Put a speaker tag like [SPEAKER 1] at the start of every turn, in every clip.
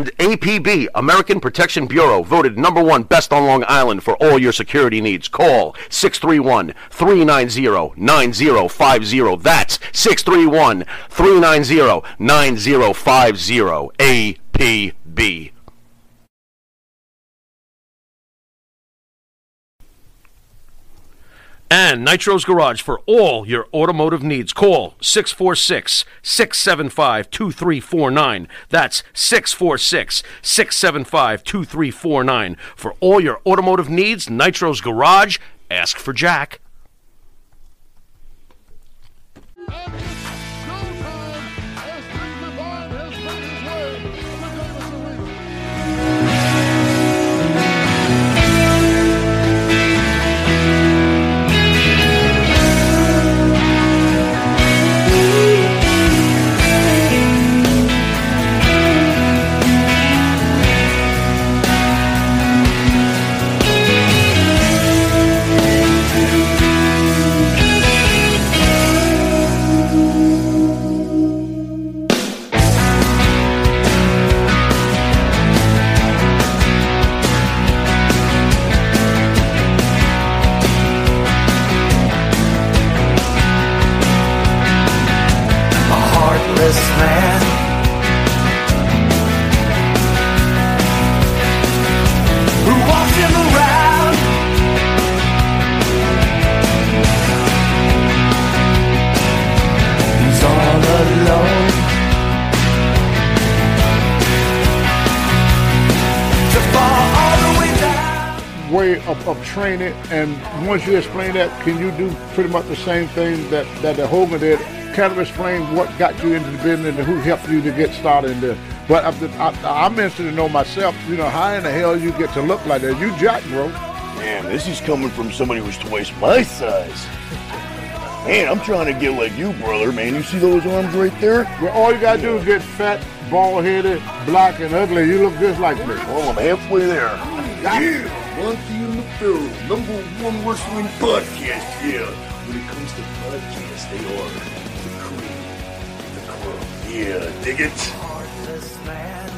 [SPEAKER 1] And APB, American Protection Bureau, voted number one best on Long Island for all your security needs. Call 631 390 9050. That's 631 390 9050. APB. And Nitro's Garage for all your automotive needs. Call 646 675 2349. That's 646 675 2349. For all your automotive needs, Nitro's Garage. Ask for Jack.
[SPEAKER 2] Of training and once you explain that can you do pretty much the same thing that, that the Hogan did kind of explain what got you into the business and who helped you to get started in this but I, I, I'm interested to know myself you know how in the hell you get to look like that you jack bro
[SPEAKER 3] Man, this is coming from somebody who's twice my size. Man, I'm trying to get like you, brother. Man, you see those arms right there?
[SPEAKER 2] well, all you gotta do is get fat bald-headed black and ugly you look just like me
[SPEAKER 3] Well, I'm halfway there. Yeah, Monty in Pharaoh, number one wrestling podcast. Yeah, when it comes to podcasts, they are the cream, the crumb. Yeah, dig it.
[SPEAKER 4] Heartless man.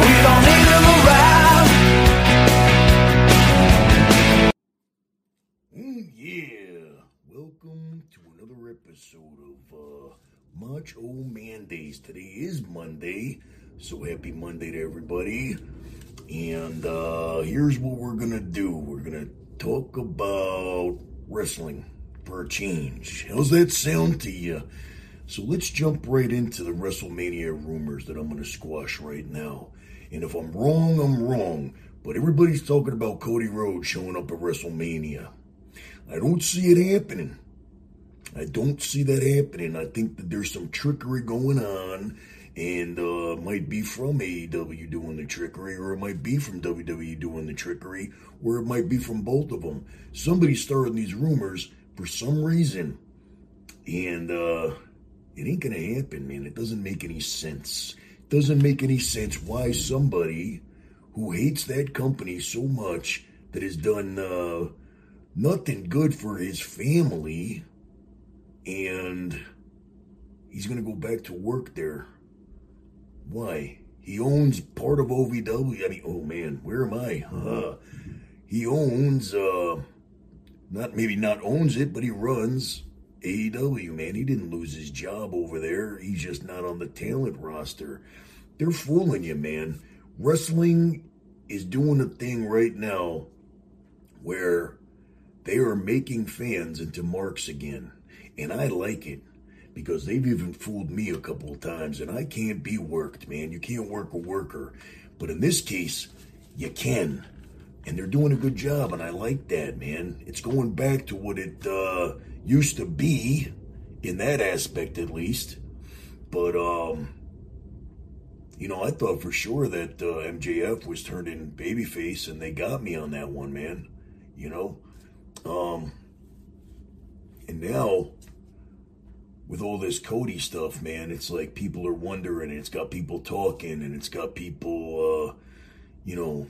[SPEAKER 4] We don't need him around.
[SPEAKER 3] Mm, yeah, welcome to another episode of uh, Macho Man Days. Today is Monday, so happy Monday to everybody. And uh, here's what we're gonna do we're gonna talk about wrestling for a change. How's that sound to you? So let's jump right into the WrestleMania rumors that I'm gonna squash right now. And if I'm wrong, I'm wrong. But everybody's talking about Cody Rhodes showing up at WrestleMania. I don't see it happening. I don't see that happening. I think that there's some trickery going on, and uh, might be from AEW doing the trickery, or it might be from WWE doing the trickery, or it might be from both of them. Somebody's starting these rumors for some reason, and uh, it ain't gonna happen, man. It doesn't make any sense. It doesn't make any sense why somebody who hates that company so much that has done uh, nothing good for his family and he's to go back to work there. Why? He owns part of OVW. I mean, oh man, where am I? Huh. He owns, uh, not maybe not owns it, but he runs AEW, man. He didn't lose his job over there. He's just not on the talent roster. They're fooling you, man. Wrestling is doing a thing right now where they are making fans into marks again. And I like it because they've even fooled me a couple of times. And I can't be worked, man. You can't work a worker. But in this case, you can. And they're doing a good job. And I like that, man. It's going back to what it uh, used to be, in that aspect at least. But um, you know, I thought for sure that uh, MJF was turned in babyface, and they got me on that one, man. You know, um, and now with all this Cody stuff, man, it's like people are wondering, and it's got people talking, and it's got people, uh, you know,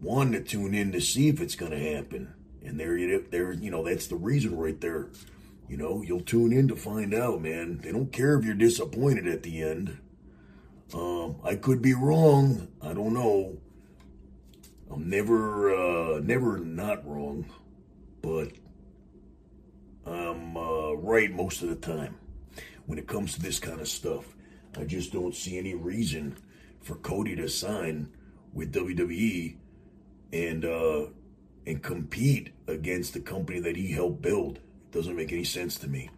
[SPEAKER 3] wanting to tune in to see if it's going to happen. And there, there, you know, that's the reason right there. You know, you'll tune in to find out, man. They don't care if you're disappointed at the end. Um, I could be wrong. I don't know. I'm never, uh, never not wrong, but I'm uh, right most of the time when it comes to this kind of stuff. I just don't see any reason for Cody to sign with WWE and uh, and compete against the company that he helped build. It doesn't make any sense to me.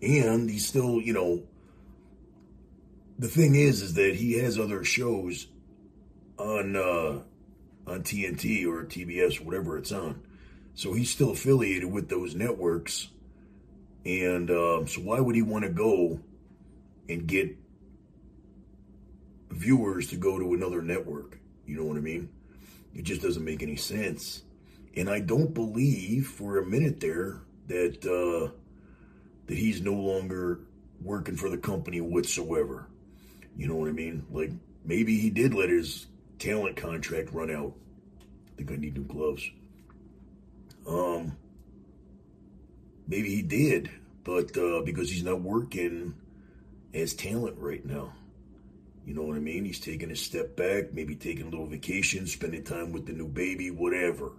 [SPEAKER 3] And he's still, you know, the thing is, is that he has other shows on uh, on TNT or TBS, whatever it's on. So he's still affiliated with those networks and um, so, why would he want to go and get viewers to go to another network? You know what I mean? It just doesn't make any sense. And I don't believe for a minute there that uh, that he's no longer working for the company whatsoever. You know what I mean? Like maybe he did let his talent contract run out. I think I need new gloves. Um, Maybe he did, but uh, because he's not working as talent right now. You know what I mean? He's taking a step back, maybe taking a little vacation, spending time with the new baby, whatever.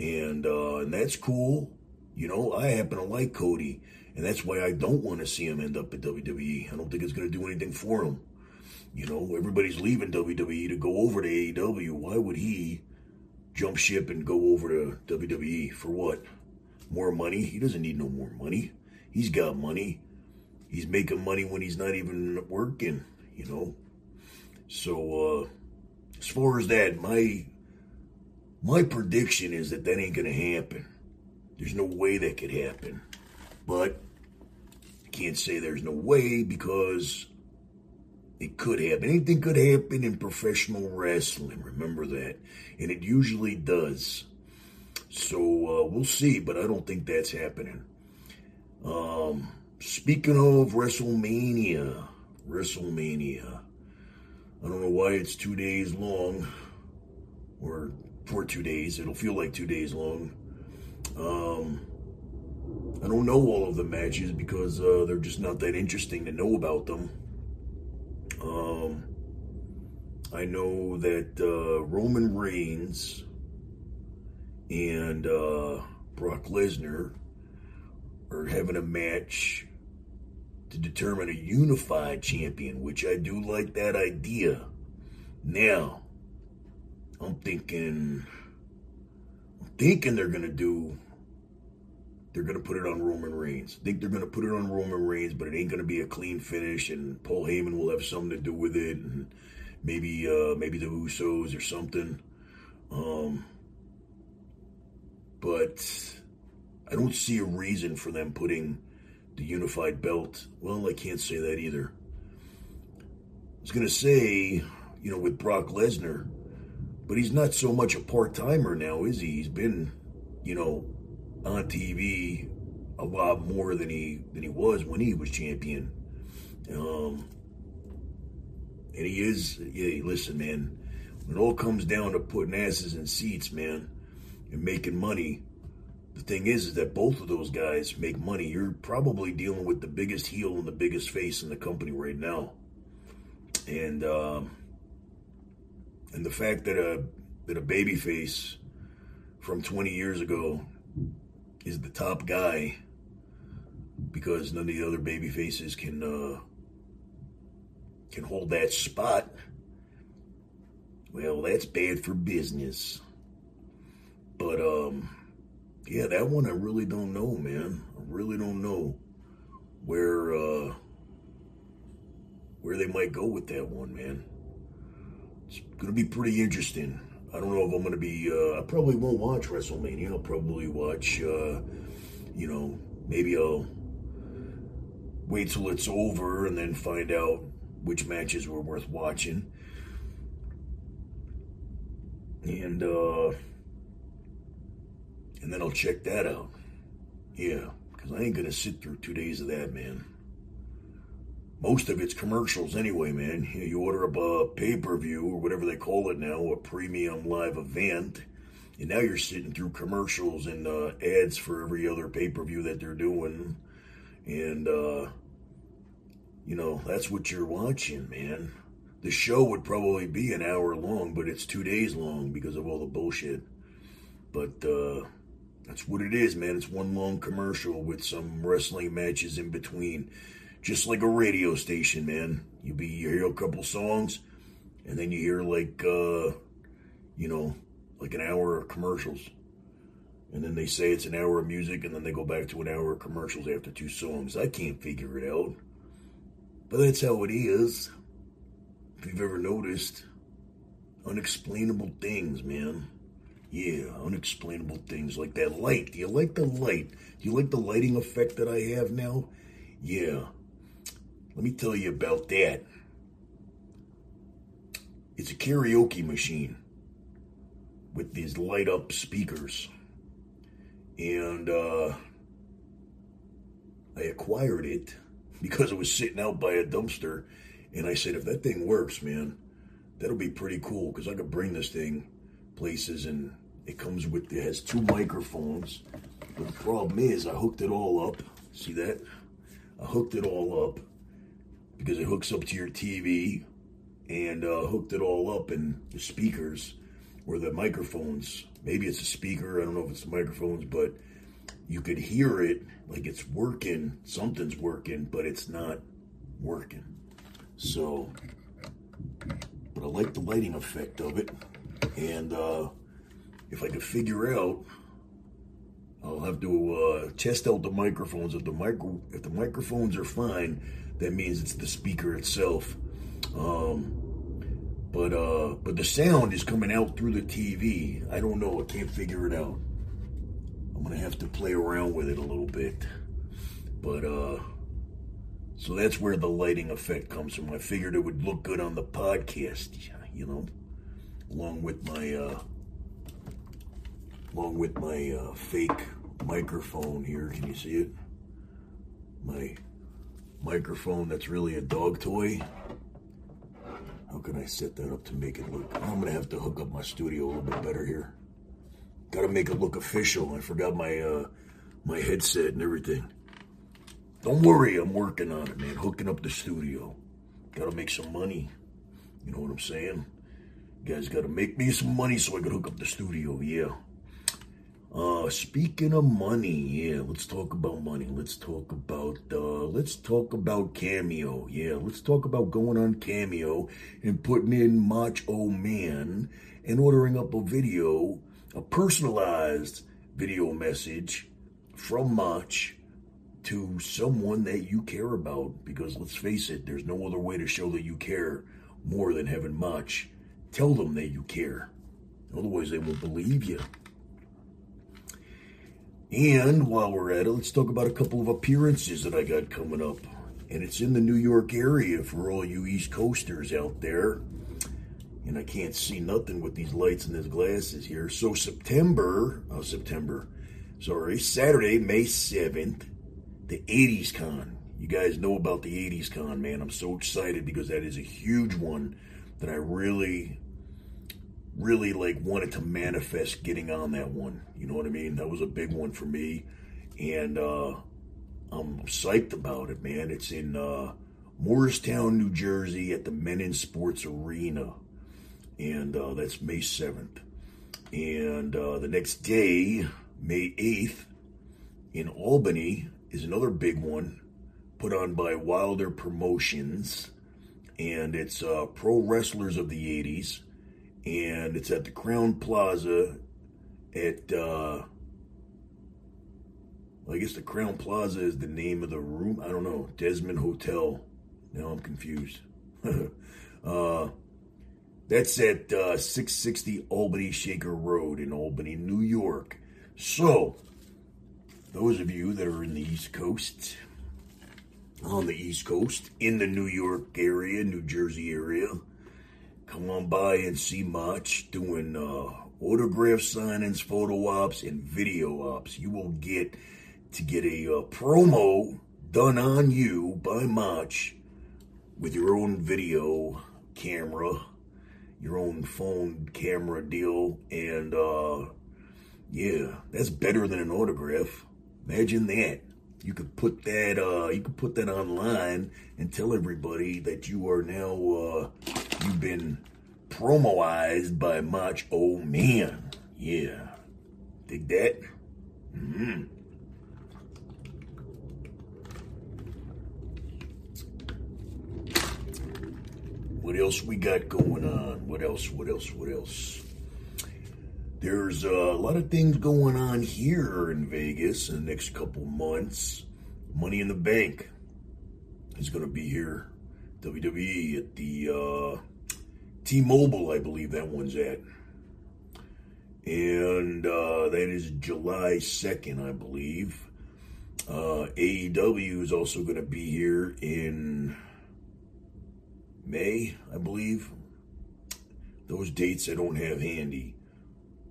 [SPEAKER 3] And uh, and that's cool. You know, I happen to like Cody, and that's why I don't want to see him end up at WWE. I don't think it's going to do anything for him. You know, everybody's leaving WWE to go over to AEW. Why would he jump ship and go over to WWE for what? More money? He doesn't need no more money. He's got money. He's making money when he's not even working, you know. So uh as far as that, my my prediction is that that ain't gonna happen. There's no way that could happen. But I can't say there's no way because it could happen. Anything could happen in professional wrestling. Remember that. And it usually does. So uh, we'll see, but I don't think that's happening. Um, speaking of WrestleMania, WrestleMania. I don't know why it's two days long, or for two days. It'll feel like two days long. Um, I don't know all of the matches because uh, they're just not that interesting to know about them. Um, I know that uh, Roman Reigns and uh, Brock Lesnar are having a match to determine a unified champion, which I do like that idea. Now, I'm thinking, I'm thinking they're gonna do. They're gonna put it on Roman Reigns. I think they're gonna put it on Roman Reigns, but it ain't gonna be a clean finish, and Paul Heyman will have something to do with it, and maybe uh, maybe the Usos or something. Um, but I don't see a reason for them putting the unified belt. Well, I can't say that either. I was going to say, you know, with Brock Lesnar, but he's not so much a part timer now, is he? He's been, you know, on TV a lot more than he than he was when he was champion. Um, and he is. Yeah, listen, man. When it all comes down to putting asses in seats, man, and making money. The thing is, is that both of those guys make money. You're probably dealing with the biggest heel and the biggest face in the company right now, and um, and the fact that a that a baby face from 20 years ago is the top guy because none of the other baby faces can uh, can hold that spot. Well, that's bad for business. But um, yeah, that one I really don't know, man. I really don't know where uh, where they might go with that one, man. It's gonna be pretty interesting. I don't know if I'm gonna be. Uh, I probably won't watch WrestleMania. I'll probably watch. Uh, you know, maybe I'll wait till it's over and then find out which matches were worth watching. And uh and then I'll check that out. Yeah, because I ain't gonna sit through two days of that, man. Most of it's commercials anyway, man. You order a pay per view or whatever they call it now, a premium live event, and now you're sitting through commercials and uh, ads for every other pay per view that they're doing. And, uh, you know, that's what you're watching, man. The show would probably be an hour long, but it's two days long because of all the bullshit. But, uh, that's what it is, man. It's one long commercial with some wrestling matches in between. Just like a radio station, man. You be you hear a couple songs, and then you hear like uh, you know, like an hour of commercials. And then they say it's an hour of music, and then they go back to an hour of commercials after two songs. I can't figure it out. But that's how it is. If you've ever noticed, unexplainable things, man. Yeah, unexplainable things like that light. Do you like the light? Do you like the lighting effect that I have now? Yeah. Let me tell you about that. It's a karaoke machine with these light up speakers. And uh, I acquired it because it was sitting out by a dumpster. And I said, if that thing works, man, that'll be pretty cool because I could bring this thing places and it comes with, it has two microphones. But the problem is, I hooked it all up. See that? I hooked it all up because it hooks up to your TV and uh, hooked it all up in the speakers or the microphones. Maybe it's a speaker. I don't know if it's the microphones, but you could hear it like it's working. Something's working, but it's not working. So, but I like the lighting effect of it. And uh, if I could figure out, I'll have to uh, test out the microphones. If the micro, if the microphones are fine, that means it's the speaker itself. Um, but uh, but the sound is coming out through the TV. I don't know. I can't figure it out. I'm gonna have to play around with it a little bit. But uh, so that's where the lighting effect comes from. I figured it would look good on the podcast, you know, along with my uh, along with my uh, fake microphone here. Can you see it? My microphone that's really a dog toy. How can I set that up to make it look? I'm gonna have to hook up my studio a little bit better here. Gotta make it look official. I forgot my uh, my headset and everything. Don't worry, I'm working on it, man. Hooking up the studio. Gotta make some money. You know what I'm saying? You guys gotta make me some money so I can hook up the studio. Yeah. Uh, speaking of money, yeah, let's talk about money. Let's talk about, uh, let's talk about Cameo. Yeah, let's talk about going on Cameo and putting in Macho Man and ordering up a video, a personalized video message from Mach to someone that you care about. Because let's face it, there's no other way to show that you care more than having Mach tell them that you care. Otherwise, they won't believe you. And while we're at it, let's talk about a couple of appearances that I got coming up. And it's in the New York area for all you East Coasters out there. And I can't see nothing with these lights and these glasses here. So September, oh September, sorry, Saturday, May 7th, the 80s Con. You guys know about the 80s Con, man. I'm so excited because that is a huge one that I really really like wanted to manifest getting on that one. You know what I mean? That was a big one for me. And uh, I'm psyched about it, man. It's in uh, Morristown, New Jersey at the Mennen Sports Arena. And uh, that's May 7th. And uh, the next day, May 8th, in Albany, is another big one put on by Wilder Promotions. And it's uh, pro wrestlers of the 80s and it's at the Crowne Plaza at uh I guess the Crowne Plaza is the name of the room. I don't know. Desmond Hotel. Now I'm confused. uh that's at uh, 660 Albany Shaker Road in Albany, New York. So, those of you that are in the East Coast, on the East Coast, in the New York area, New Jersey area, come on by and see Mach doing uh, autograph signings, photo ops, and video ops. You will get to get a uh, promo done on you by Mach with your own video camera, your own phone camera deal, and uh, yeah, that's better than an autograph. Imagine that. You could put that uh, you could put that online and tell everybody that you are now uh, you've been promoized by Mach. Oh man, yeah, dig that. Mm-hmm. What else we got going on? What else? What else? What else? There's a lot of things going on here in Vegas in the next couple months. Money in the Bank is going to be here. WWE at the uh, T-Mobile, I believe that one's at. And uh, that is July 2nd, I believe. Uh, AEW is also going to be here in May, I believe. Those dates I don't have handy.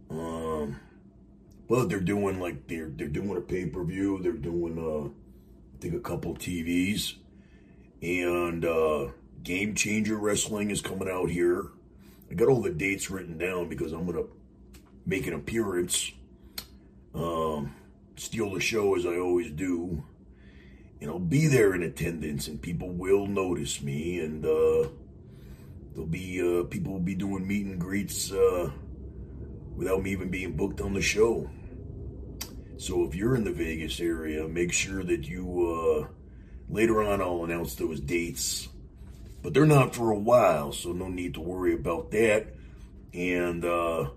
[SPEAKER 3] Um, but they're doing like they're they're doing a pay per view. They're doing uh, I think a couple TVs, and uh, Game Changer Wrestling is coming out here. I got all the dates written down because I'm gonna make an appearance. Um, steal the show as I always do, and I'll be there in attendance, and people will notice me, and uh, there'll be uh, people will be doing meet and greets. Uh, without me even being booked on the show. So if you're in the Vegas area, make sure that you, uh, later on, I'll announce those dates. But they're not for a while, so no need to worry about that. And, uh,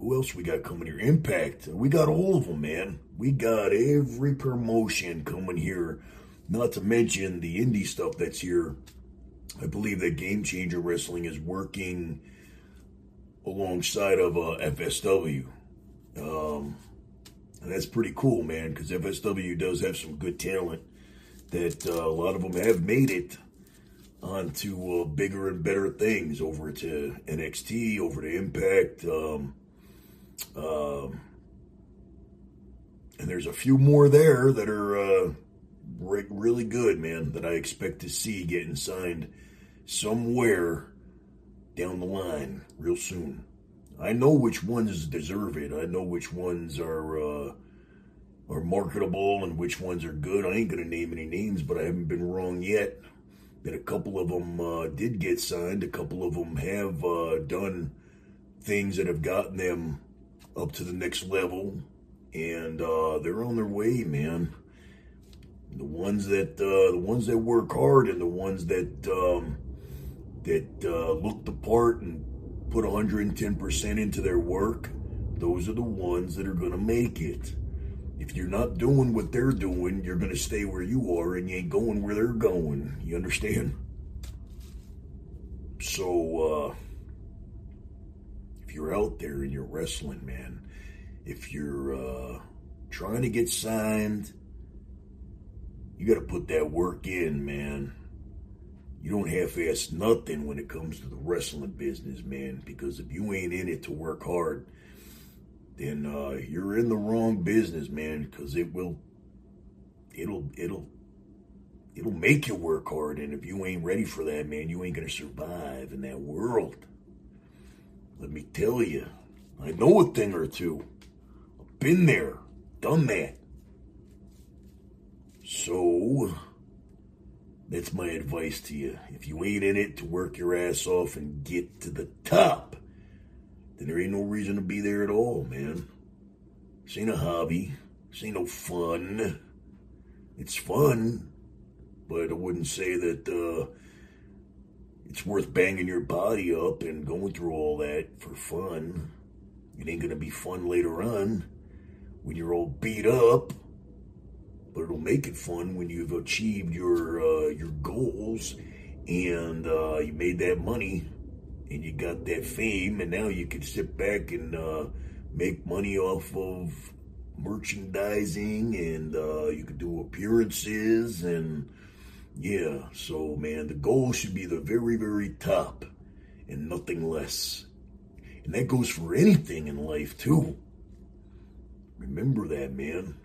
[SPEAKER 3] who else we got coming here? Impact. We got all of them, man. We got every promotion coming here. Not to mention the indie stuff that's here. I believe that Game Changer Wrestling is working alongside of uh, FSW. Um, and that's pretty cool, man, because FSW does have some good talent that uh, a lot of them have made it onto uh, bigger and better things over to NXT, over to Impact. Um, um, and there's a few more there that are uh, re- really good, man, that I expect to see getting signed somewhere down the line real soon. I know which ones deserve it. I know which ones are uh, are marketable and which ones are good. I ain't gonna name any names, but I haven't been wrong yet. That a couple of them uh, did get signed. A couple of them have uh, done things that have gotten them up to the next level, and uh, they're on their way, man. The ones that uh, the ones that work hard and the ones that um, that uh, look the part and put 110% into their work, those are the ones that are going to make it. If you're not doing what they're doing, you're going to stay where you are and you ain't going where they're going. You understand? So, uh, if you're out there and you're wrestling, man, if you're uh, trying to get signed, you got to put that work in, man you don't half-ass nothing when it comes to the wrestling business, man. Because if you ain't in it to work hard, then uh, you're in the wrong business, man. Because it will, it'll, it'll, it'll make you work hard. And if you ain't ready for that, man, you ain't gonna survive in that world. Let me tell you, I know a thing or two. I've been there, done that. So that's my advice to you. If you ain't in it to work your ass off and get to the top, then there ain't no reason to be there at all, man. This ain't a hobby. This ain't no fun. It's fun, but I wouldn't say that uh, it's worth banging your body up and going through all that for fun. It ain't gonna be fun later on when you're all beat up but it'll make it fun when you've achieved your uh, your goals and uh, you made that money and you got that fame and now you can sit back and uh, make money off of merchandising and uh, you could do appearances and yeah. So man, the goal should be the very very top and nothing less. And that goes for anything in life too. Remember that, man.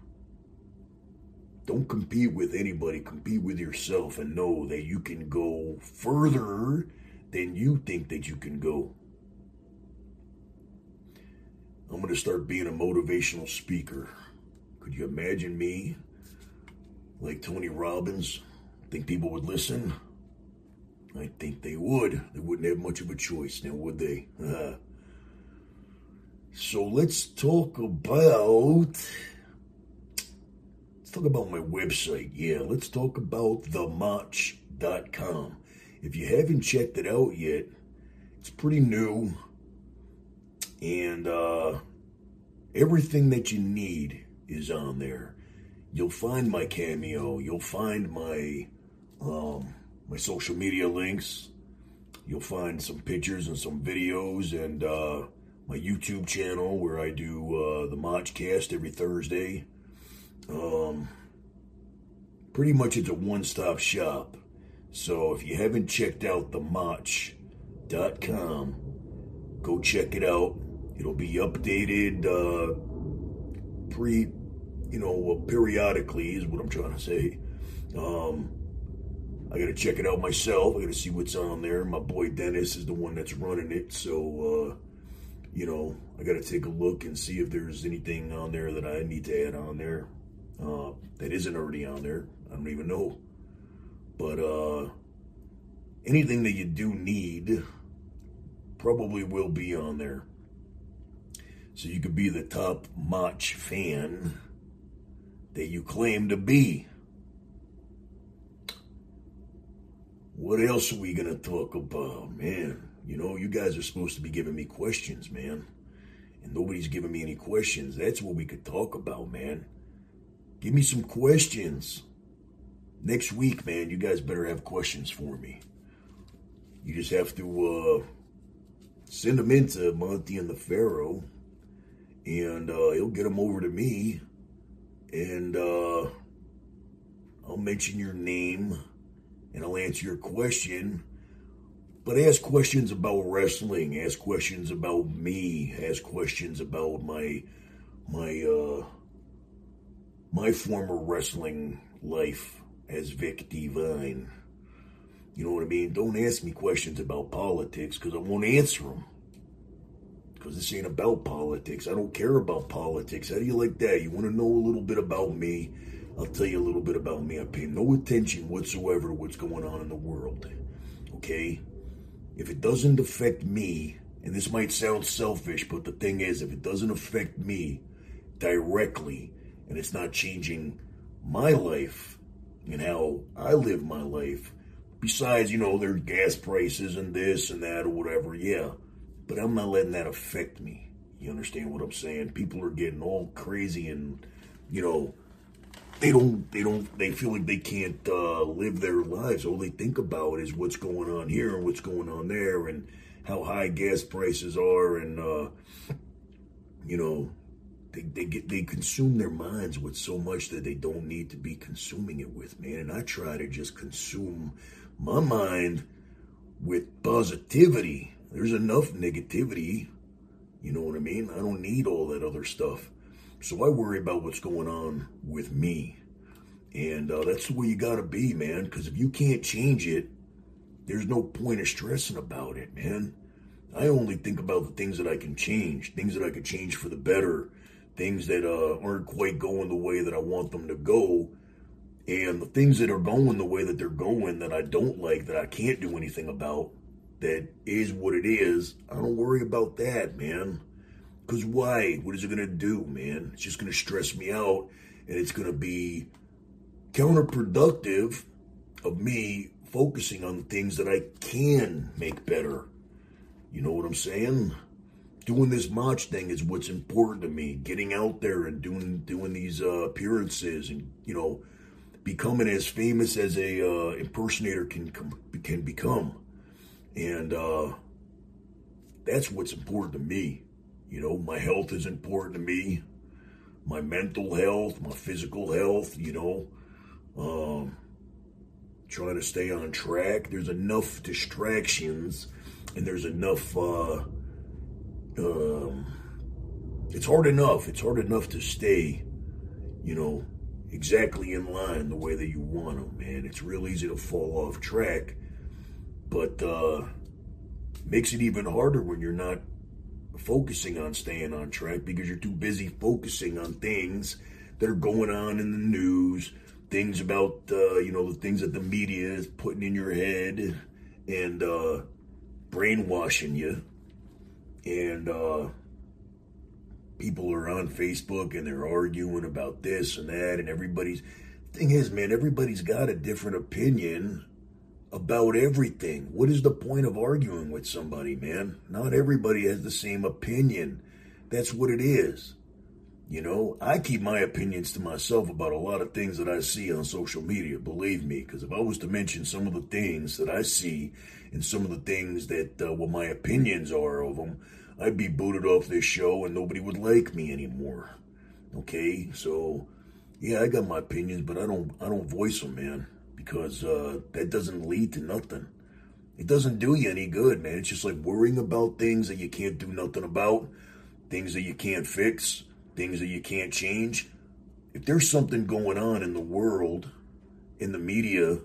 [SPEAKER 3] Don't compete with anybody, compete with yourself and know that you can go further than you think that you can go. I'm going to start being a motivational speaker. Could you imagine me like Tony Robbins? Think people would listen? I think they would. They wouldn't have much of a choice now, would they? Uh, so let's talk about let's talk about my website. Yeah, let's talk about themach.com. If you haven't checked it out yet, it's pretty new. And uh, everything that you need is on there. You'll find my cameo. You'll find my um, my social media links. You'll find some pictures and some videos and uh, my YouTube channel where I do uh, the Modcast every Thursday. Um, pretty much it's a one-stop shop. So if you haven't checked out themach.com, go check it out. It'll be updated uh, pre, you know, periodically is what I'm trying to say. Um, I got to check it out myself. I got to see what's on there. My boy Dennis is the one that's running it, so uh, you know I got to take a look and see if there's anything on there that I need to add on there uh, that isn't already on there. I don't even know, but uh, anything that you do need probably will be on there. So you could be the top Mach fan that you claim to be. What else are we going to talk about, man? You know, you guys are supposed to be giving me questions, man. And nobody's giving me any questions. That's what we could talk about, man. Give me some questions. Next week, man, you guys better have questions for me. You just have to uh, send them into Monty and the Pharaoh, and uh, he'll get them over to me, and uh, I'll mention your name, and I'll answer your question. But ask questions about wrestling. Ask questions about me. Ask questions about my my uh, my former wrestling life as Vic Divine. You know what I mean? Don't ask me questions about politics because I won't answer them. Because this ain't about politics. I don't care about politics. How do you like that? You want to know a little bit about me? I'll tell you a little bit about me. I pay no attention whatsoever to what's going on in the world. Okay? If it doesn't affect me, and this might sound selfish, but the thing is, if it doesn't affect me directly, and it's not changing my life and how I live my life, besides, you know, there's gas prices and this and that or whatever, yeah. But I'm not letting that affect me. You understand what I'm saying? People are getting all crazy and, you know, they don't, they don't, they feel like they can't uh, live their lives. All they think about is what's going on here and what's going on there and how high gas prices are and, uh, you know, they, they get they consume their minds with so much that they don't need to be consuming it with, man. And I try to just consume my mind with positivity. There's enough negativity. You know what I mean? I don't need all that other stuff. So I worry about what's going on with me. And uh, that's the way you got to be, man. Because if you can't change it, there's no point of stressing about it, man. I only think about the things that I can change, things that I can change for the better, things that uh, aren't quite going the way that I want them to go. And the things that are going the way that they're going that I don't like, that I can't do anything about, that is what it is, I don't worry about that, man. Because why? What is it going to do, man? It's just going to stress me out and it's going to be counterproductive of me focusing on the things that I can make better. You know what I'm saying? Doing this Mach thing is what's important to me. Getting out there and doing doing these uh, appearances and you know becoming as famous as a uh, impersonator can can become, and uh, that's what's important to me. You know, my health is important to me. my mental health, my physical health, you know, um, trying to stay on track. There's enough distractions and there's enough, uh, um, it's hard enough. It's hard enough to stay, you know, exactly in line the way that you want them, man. It's real easy to fall off track, but, uh, makes it even harder when you're not focusing on staying on track because you're too busy focusing on things that are going on in the news, things about uh, you know the things that the media is putting in your head and uh, brainwashing you, and uh, people are on Facebook and they're arguing about this and that, and everybody's thing is, man, everybody's got a different opinion about everything. What is the point of arguing with somebody, man? Not everybody has the same opinion. That's what it is. You know, I keep my opinions to myself about a lot of things that I see on social media, believe me, because if I was to mention some of the things that I see and some of the things that, uh, what my opinions are of them, I'd be booted off this show and nobody would like me anymore. Okay, so yeah, I got my opinions, but I don't, I don't voice them, man because uh, that doesn't lead to nothing. It doesn't do you any good, man. It's just like worrying about things that you can't do nothing about, things that you can't fix, things that you can't change. If there's something going on in the world, in the media,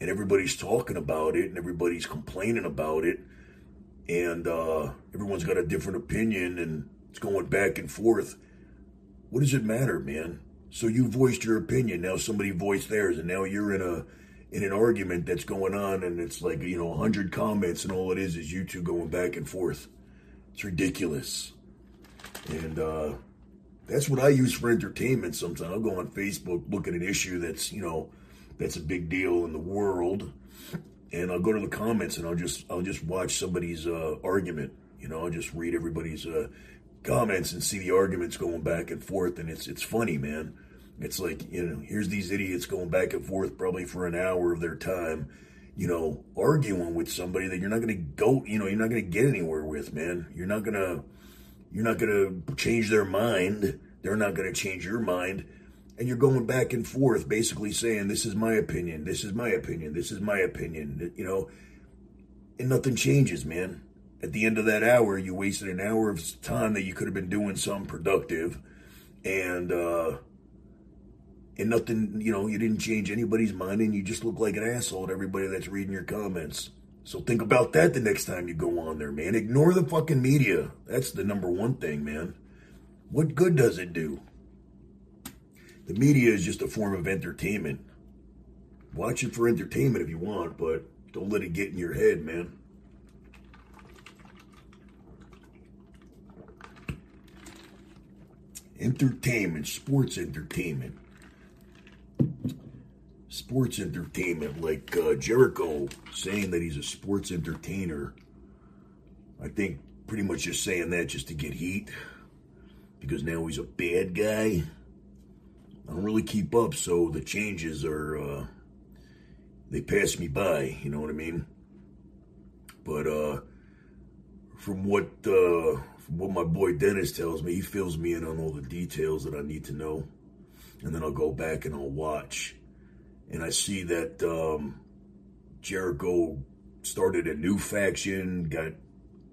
[SPEAKER 3] and everybody's talking about it and everybody's complaining about it, and uh, everyone's got a different opinion and it's going back and forth, what does it matter, man? So you voiced your opinion. Now somebody voiced theirs, and now you're in a in an argument that's going on, and it's like you know hundred comments, and all it is is you two going back and forth. It's ridiculous, and uh, that's what I use for entertainment. Sometimes I'll go on Facebook, look at an issue that's you know that's a big deal in the world, and I'll go to the comments and I'll just I'll just watch somebody's uh, argument. You know, I'll just read everybody's uh, comments and see the arguments going back and forth, and it's it's funny, man. It's like you know, here's these idiots going back and forth probably for an hour of their time, you know, arguing with somebody that you're not going to go, you know, you're not going to get anywhere with, man. You're not gonna you're not going to change their mind. They're not going to change your mind. And you're going back and forth, basically saying, This is my opinion, this is my opinion, this is my opinion, you know, and nothing changes, man at the end of that hour, you wasted an hour of time that you could have been doing something productive, and uh, and nothing, you know, you didn't change anybody's mind, and you just look like an asshole to everybody that's reading your comments. So think about that the next time you go on there, man. Ignore the fucking media. That's the number one thing, man. What good does it do? The media is just a form of entertainment. Watch it for entertainment if you want, but don't let it get in your head, man. entertainment, sports entertainment. Sports entertainment, like uh, Jericho saying that he's a sports entertainer. I think pretty much just saying that just to get heat because now he's a bad guy. I don't really keep up, so the changes are, uh, they pass me by, you know what I mean? But, uh, from what, uh, what my boy Dennis tells me, he fills me in on all the details that I need to know. And then I'll go back and I'll watch. And I see that um, Jericho started a new faction, got a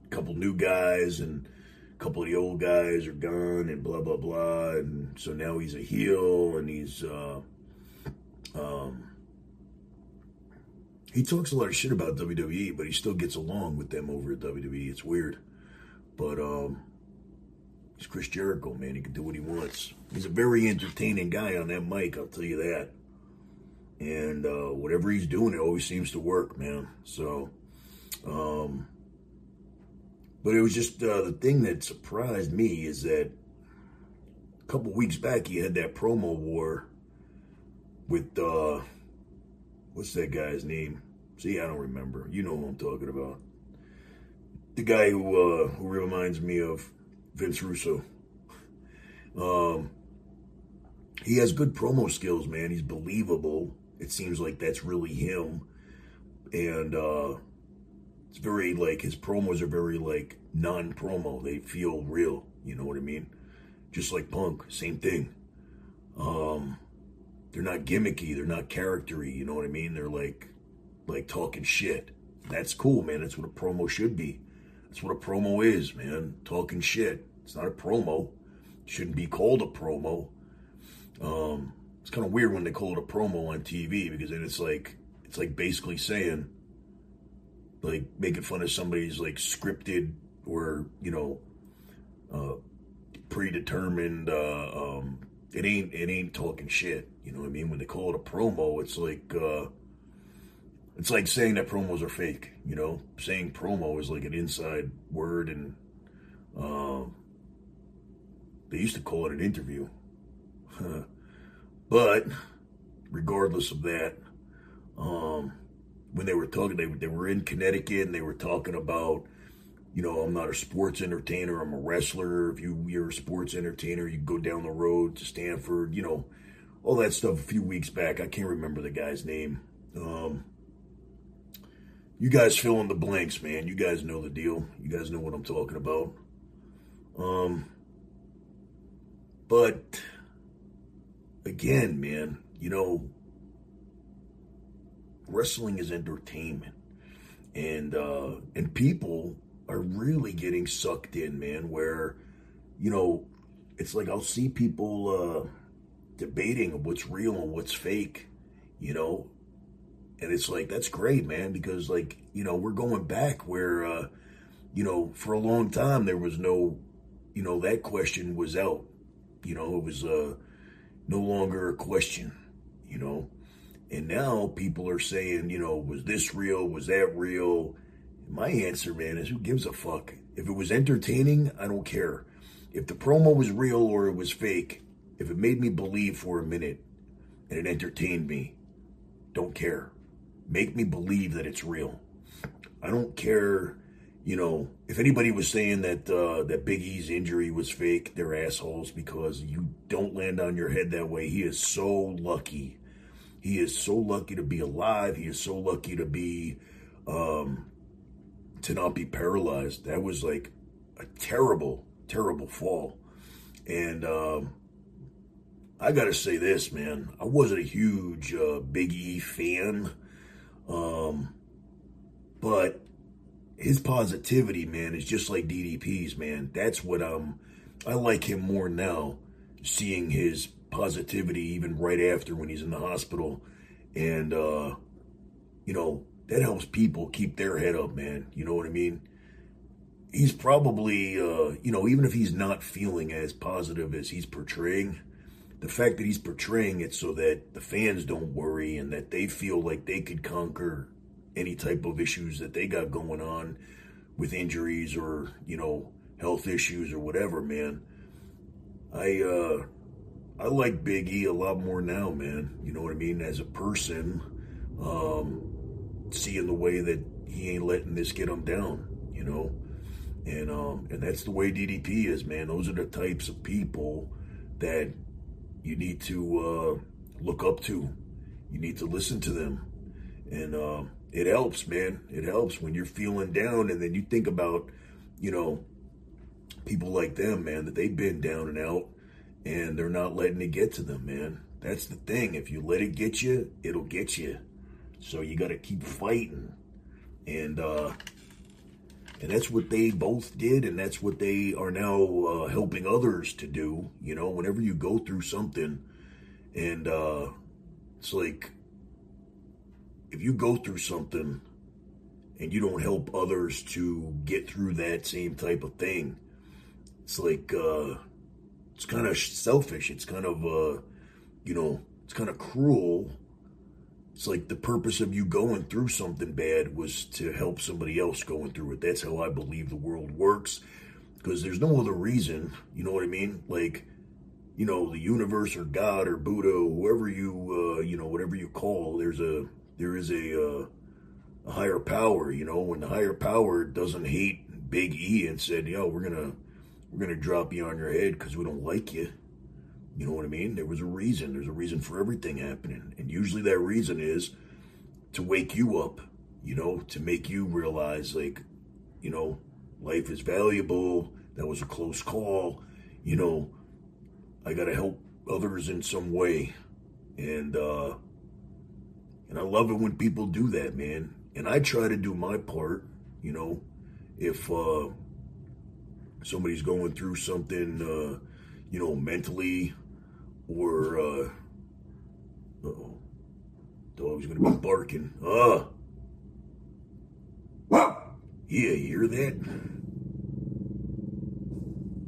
[SPEAKER 3] couple new guys, and a couple of the old guys are gone, and blah, blah, blah. And so now he's a heel, and he's. Uh, um, he talks a lot of shit about WWE, but he still gets along with them over at WWE. It's weird. But um, he's Chris Jericho, man. He can do what he wants. He's a very entertaining guy on that mic, I'll tell you that. And uh, whatever he's doing, it always seems to work, man. So, um, but it was just uh, the thing that surprised me is that a couple weeks back he had that promo war with uh, what's that guy's name? See, I don't remember. You know who I'm talking about the guy who uh, who reminds me of Vince Russo. Um, he has good promo skills, man. He's believable. It seems like that's really him, and uh, it's very like his promos are very like non-promo. They feel real. You know what I mean? just like Punk, same thing. Um, they're not gimmicky, they're not charactery. You know what I mean? They're like like talking shit. That's cool, man. That's what a promo should be. That's what a promo is, man. Talking shit. It's not a promo. Shouldn't be called a promo. Um, it's kind of weird when they call it a promo on TV because then it's like it's like basically saying like making fun of somebody's like scripted or you know uh, predetermined. Uh, um, it ain't it ain't talking shit. You know what I mean? When they call it a promo, it's like uh, it's like saying that promos are fake. You know, saying promo is like an inside word, and uh, they used to call it an interview. but regardless of that, um, when they were talking, they they were in Connecticut and they were talking about you know, I'm not a sports entertainer. I'm a wrestler. If you, you're a sports entertainer, you go down the road to Stamford, you know, all that stuff a few weeks back. I can't remember the guy's name. Um, you guys fill in the blanks, man. You guys know the deal. You guys know what I'm talking about. Um, but again, man, you know, wrestling is entertainment, and uh, and people are really getting sucked in, man. Where, you know, it's like I'll see people uh, debating what's real and what's fake, you know, and it's like that's great, man, because like you know we're going back where, uh, you know, for a long time there was no, you know, that question was out, you know, it was uh, no longer a question, you know. And now people are saying, you know, was this real? Was that real? My answer, man, is who gives a fuck? If it was entertaining, I don't care. If the promo was real or it was fake, if it made me believe for a minute and it entertained me, don't care. Make me believe that it's real. I don't care, you know, if anybody was saying that uh, that Big E's injury was fake, they're assholes because you don't land on your head that way. He is so lucky. He is so lucky to be alive. He is so lucky to be um, to not be paralyzed. That was like a terrible, terrible fall. And um, I got to say this, man. I wasn't a huge uh, Big E fan, um, but his positivity, man, is just like DDP's, man. That's what I'm. I like him more now, seeing his positivity even right after when he's in the hospital, and uh, you know that helps people keep their head up, man. You know what I mean? He's probably, uh, you know, even if he's not feeling as positive as he's portraying, the fact that he's portraying it so that the fans don't worry and that they feel like they could conquer any type of issues that they got going on with injuries or, you know, health issues or whatever, man. I, uh, I like Big E a lot more now, man. You know what I mean? As a person, um, seeing the way that he ain't letting this get him down, you know. And um, and that's the way DDP is, man. Those are the types of people that you need to uh, look up to. You need to listen to them, and uh, it helps, man. It helps when you're feeling down, and then you think about, you know, people like them, man, that they've been down and out, and they're not letting it get to them, man. That's the thing. If you let it get you, it'll get you. So you got to keep fighting, and uh, and that's what they both did, and that's what they are now uh, helping others to do. You know, whenever you go through something, and uh, it's like if you go through something and you don't help others to get through that same type of thing, it's like uh, it's kind of selfish. It's kind of uh, you know, it's kind of cruel it's like the purpose of you going through something bad was to help somebody else going through it. That's how I believe the world works. Because there's no other reason, you know what I mean? Like, you know, the universe or God or Buddha, whoever you, uh, you know, whatever you call, there's a, there is a, uh, a higher power, you know, when the higher power doesn't hate Big E and said, yo, we're gonna, we're gonna drop you on your head because we don't like you. You know what I mean? There was a reason. There's a reason for everything happening. And usually that reason is to wake you up, you know, to make you realize, like, you know, life is valuable. That was a close call. You know, I got to help others in some way. And, uh, and I love it when people do that, man. And I try to do my part, you know, if, uh, somebody's going through something, uh, you know, mentally or, uh, oh, dog's gonna be barking. Ah, yeah, you hear that?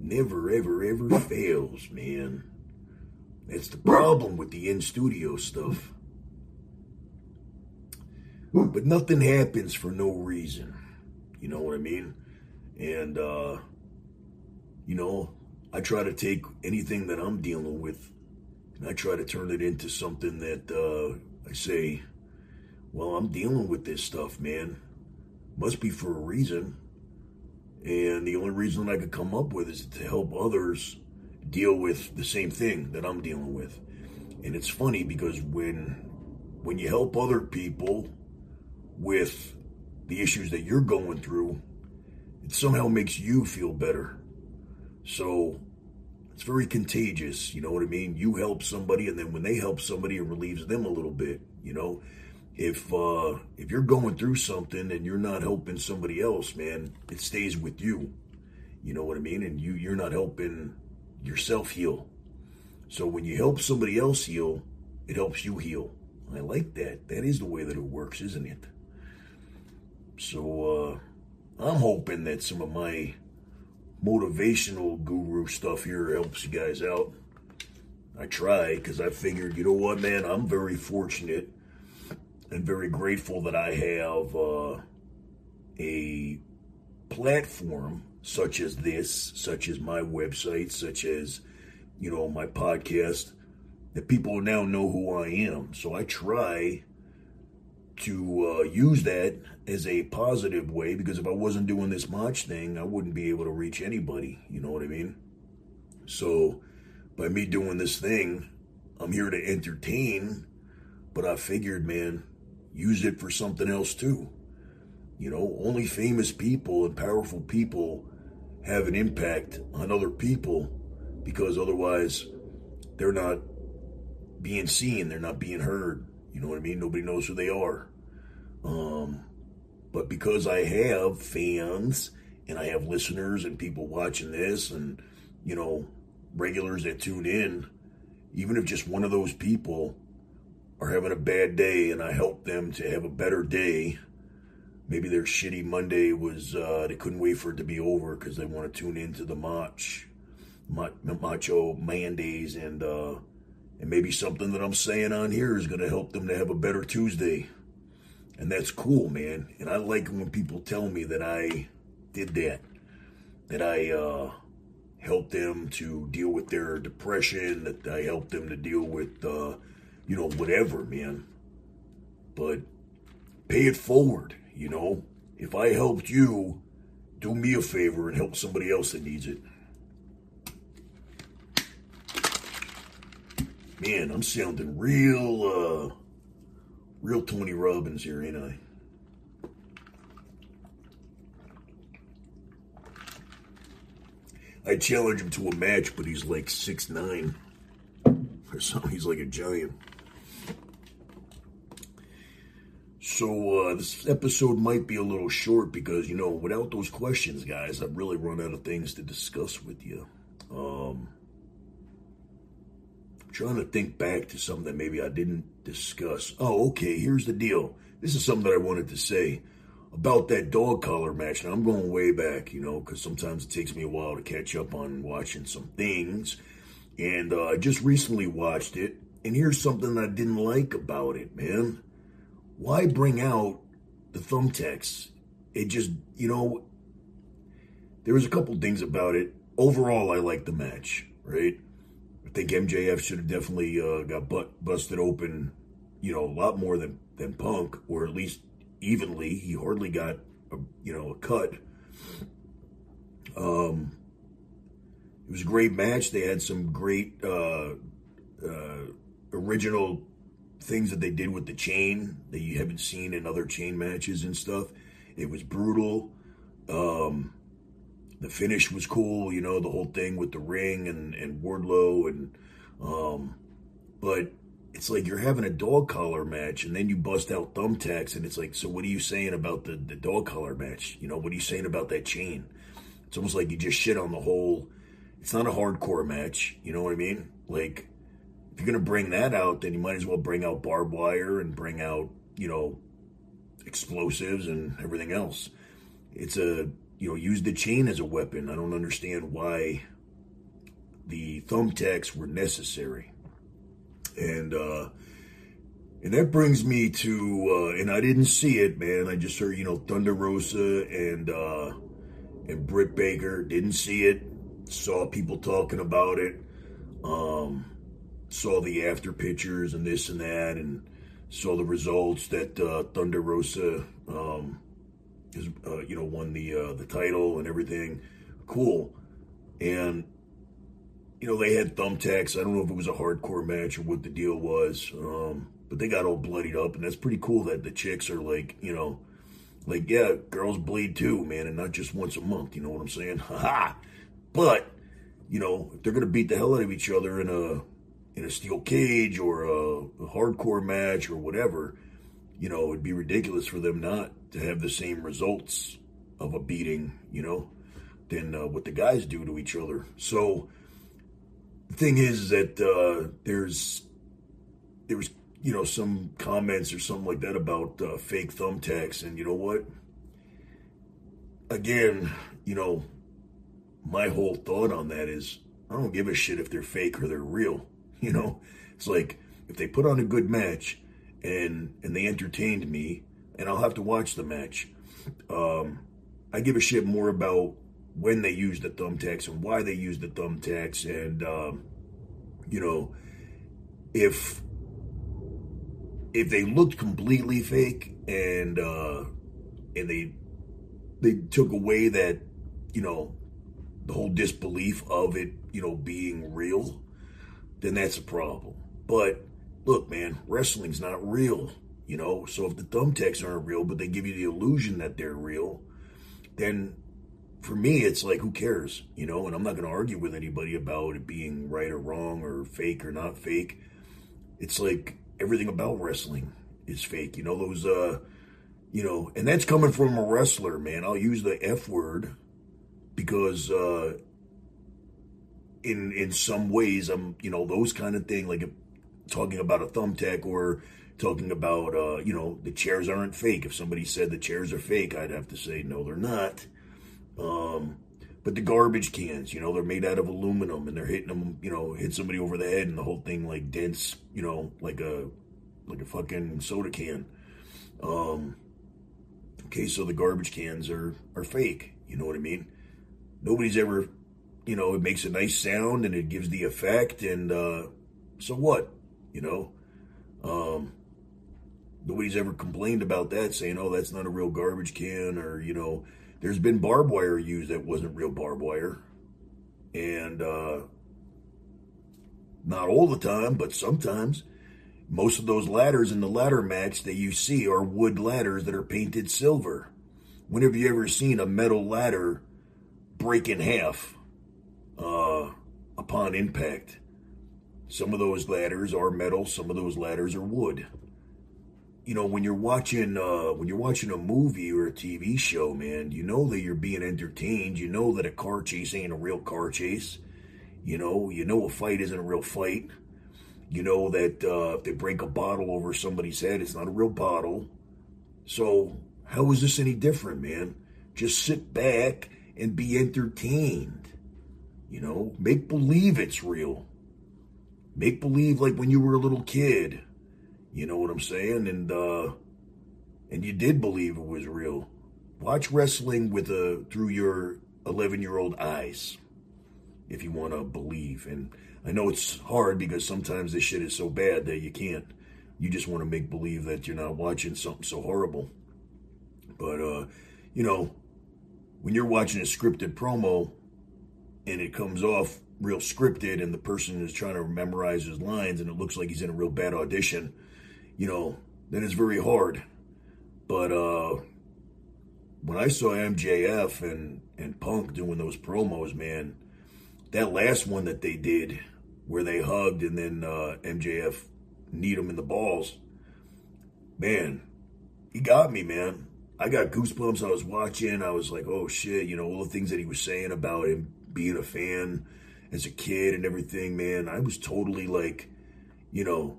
[SPEAKER 3] Never, ever, ever fails, man. That's the problem with the in studio stuff. But nothing happens for no reason. You know what I mean? And, uh, you know, I try to take anything that I'm dealing with and I try to turn it into something that uh, I say, well, I'm dealing with this stuff, man. Must be for a reason. And the only reason I could come up with is to help others deal with the same thing that I'm dealing with. And it's funny because when when you help other people with the issues that you're going through, it somehow makes you feel better. So it's very contagious, you know what I mean? You help somebody and then when they help somebody it relieves them a little bit, you know? If uh if you're going through something and you're not helping somebody else, man, it stays with you. You know what I mean? And you you're not helping yourself heal. So when you help somebody else heal, it helps you heal. I like that. That is the way that it works, isn't it? So uh, I'm hoping that some of my motivational guru stuff here helps you guys out. I try because I figured, you know what, man, I'm very fortunate and very grateful that I have uh, a platform such as this, such as my website, such as, you know, my podcast, that people now know who I am. So I try to uh, use that as a positive way because if I wasn't doing this March thing, I wouldn't be able to reach anybody. You know what I mean? So by me doing this thing, I'm here to entertain, but I figured, man, use it for something else too. You know, only famous people and powerful people have an impact on other people because otherwise they're not being seen, they're not being heard. You know what I mean? Nobody knows who they are. Um, but because I have fans and I have listeners and people watching this and, you know, regulars that tune in, even if just one of those people are having a bad day and I help them to have a better day, maybe their shitty Monday was, uh, they couldn't wait for it to be over because they want to tune into the match, Macho Man Days and, uh, and maybe something that I'm saying on here is going to help them to have a better Tuesday. And that's cool, man. And I like when people tell me that I did that, that I uh, helped them to deal with their depression, that I helped them to deal with, uh, you know, whatever, man. But pay it forward, you know. If I helped you, do me a favor and help somebody else that needs it. Man, I'm sounding real, uh, real Tony Robbins here, ain't I? I challenge him to a match, but he's like six nine or something. He's like a giant. So uh, this episode might be a little short because you know, without those questions, guys, I've really run out of things to discuss with you. Um, trying to think back to something that maybe I didn't discuss. Oh, okay, here's the deal. This is something that I wanted to say about that dog collar match. Now, I'm going way back, you know, because sometimes it takes me a while to catch up on watching some things. And uh, I just recently watched it, and here's something I didn't like about it, man. Why bring out the thumbtacks? It just, you know, there was a couple things about it. Overall, I liked the match, right? I think MJF should have definitely uh, got butt busted open, you know, a lot more than than Punk, or at least evenly. He hardly got, a, you know, a cut. Um, it was a great match. They had some great uh, uh, original things that they did with the chain that you haven't seen in other chain matches and stuff. It was brutal. Um, the finish was cool, you know, the whole thing with the ring and, and Wardlow and um but it's like you're having a dog collar match and then you bust out thumbtacks and it's like, so what are you saying about the, the dog collar match? You know, what are you saying about that chain? It's almost like you just shit on the whole it's not a hardcore match, you know what I mean? Like if you're gonna bring that out, then you might as well bring out barbed wire and bring out, you know, explosives and everything else. It's a you know, use the chain as a weapon. I don't understand why the thumbtacks were necessary. And uh and that brings me to uh and I didn't see it, man. I just heard, you know, Thunder Rosa and uh and Britt Baker. Didn't see it. Saw people talking about it. Um saw the after pictures and this and that and saw the results that uh Thunder Rosa um is uh, you know won the uh, the title and everything. Cool, and you know they had thumbtacks. I don't know if it was a hardcore match or what the deal was, um, but they got all bloodied up, and that's pretty cool that the chicks are like you know. Like yeah, girls bleed too, man, and not just once a month. You know what I'm saying? Ha ha. But you know, if they're gonna beat the hell out of each other in a in a steel cage or a, a hardcore match or whatever, you know, it'd be ridiculous for them not to have the same results of a beating, you know, than uh, what the guys do to each other. So the thing is that uh, there's there was you know some comments or something like that about uh, fake thumbtacks, and you know what? Again, you know, my whole thought on that is I don't give a shit if they're fake or they're real. You know, it's like if they put on a good match and and they entertained me and I'll have to watch the match. Um, I give a shit more about when they use the thumbtacks and why they use the thumbtacks, and um, you know, if if they looked completely fake and uh, and they they took away that you know the whole disbelief of it you know being real, then that's a problem. But look, man, wrestling's not real. You know, so if the thumbtacks aren't real, but they give you the illusion that they're real, then for me, it's like, who cares? You know, and I'm not going to argue with anybody about it being right or wrong or fake or not fake. It's like everything about wrestling is fake. You know, those, uh, you know, and that's coming from a wrestler, man. I'll use the F word because, uh, in, in some ways, I'm, you know, those kind of thing, like talking about a thumbtack or talking about, uh, you know, the chairs aren't fake. If somebody said the chairs are fake, I'd have to say, no, they're not. Um, but the garbage cans, you know, they're made out of aluminum and they're hitting them, you know, hit somebody over the head and the whole thing like dents, you know, like a, like a fucking soda can. Um, okay, so the garbage cans are, are fake. You know what I mean? Nobody's ever, you know, it makes a nice sound and it gives the effect and, uh, so what? You know? Um, nobody's ever complained about that, saying, "Oh, that's not a real garbage can," or you know, there's been barbed wire used that wasn't real barbed wire, and uh, not all the time, but sometimes. Most of those ladders in the ladder match that you see are wood ladders that are painted silver. When have you ever seen a metal ladder break in half uh, upon impact? Some of those ladders are metal, some of those ladders are wood you know when you're watching uh, when you're watching a movie or a TV show, man, you know that you're being entertained. You know that a car chase ain't a real car chase. You know, you know a fight isn't a real fight. You know that uh, if they break a bottle over somebody's head, it's not a real bottle. So how is this any different, man? Just sit back and be entertained. You know, make believe it's real. Make believe like when you were a little kid you know what I'm saying? And uh, and you did believe it was real. Watch wrestling with a through your 11 year old eyes, if you want to believe. And I know it's hard because sometimes this shit is so bad that you can't. You just want to make believe that you're not watching something so horrible. But uh, you know, when you're watching a scripted promo and it comes off real scripted and the person is trying to memorize his lines and it looks like he's in a real bad audition you know, then it's very hard. But uh when I saw MJF and and Punk doing those promos, man, that last one that they did where they hugged and then uh, MJF kneed him in the balls, man, he got me, man. I got goosebumps. I was watching. I was like, oh shit, you know, all the things that he was saying about him being a fan as a kid and everything, man. I was totally like, you know,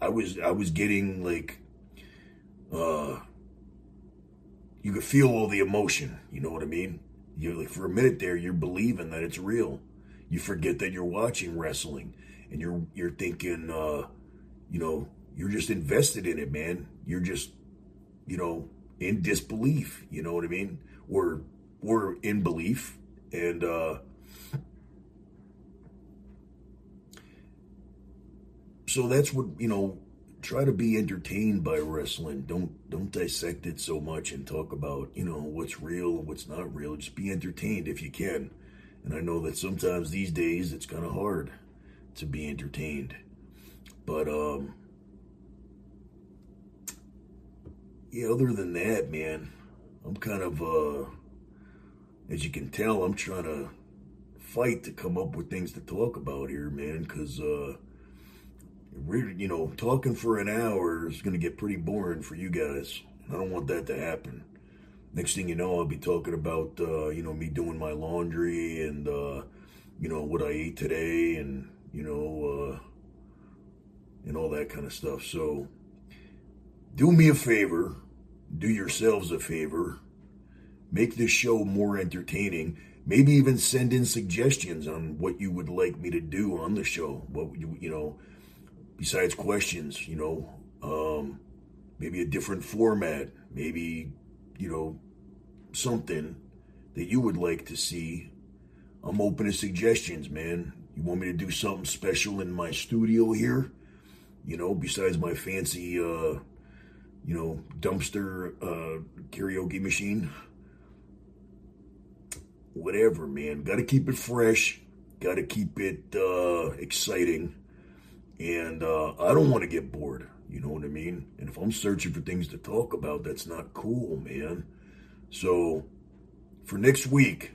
[SPEAKER 3] I was I was getting like uh you could feel all the emotion, you know what I mean? You're like for a minute there you're believing that it's real. You forget that you're watching wrestling and you're you're thinking uh you know, you're just invested in it, man. You're just you know, in disbelief, you know what I mean? We're we're in belief and uh so that's what you know try to be entertained by wrestling. Don't don't dissect it so much and talk about you know what's real and what's not real. Just be entertained if you can. And i know that sometimes these days it's kind of hard to be entertained. But um yeah other than that man i'm kind of uh as you can tell i'm trying to fight to come up with things to talk about here man because uh really, you know, talking for an hour is going to get pretty boring for you guys. I don't want that to happen. Next thing you know, I'll be talking about, uh, you know, me doing my laundry and, uh, you know, what I ate today and, you know, uh, and all that kind of stuff. So do me a favor, do yourselves a favor, make this show more entertaining. Maybe even send in suggestions on what you would like me to do on the show. What you, you know, besides questions, you know, um, maybe a different format, maybe, you know, something that you would like to see. I'm open to suggestions, man. You want me to do something special in my studio here? You know, besides my fancy, uh, you know, dumpster uh, karaoke machine? Whatever, man. Got to keep it fresh. Got to keep it uh, exciting and uh, I don't want to get bored. You know what I mean? And if I'm searching for things to talk about, that's not cool, man. So for next week,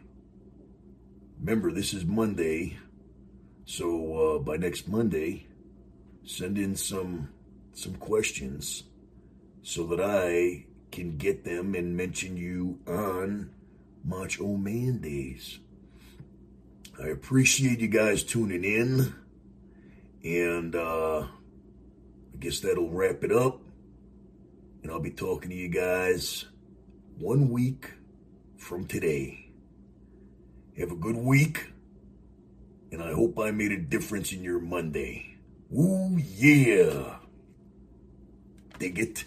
[SPEAKER 3] remember this is Monday. So uh, by next Monday, send in some some questions so that I can get them and mention you on Macho Man Days. I appreciate you guys tuning in. And uh, I guess that'll wrap it up. And I'll be talking to you guys one week from today. Have a good week. And I hope I made a difference in your Monday. Ooh, yeah. Dig it.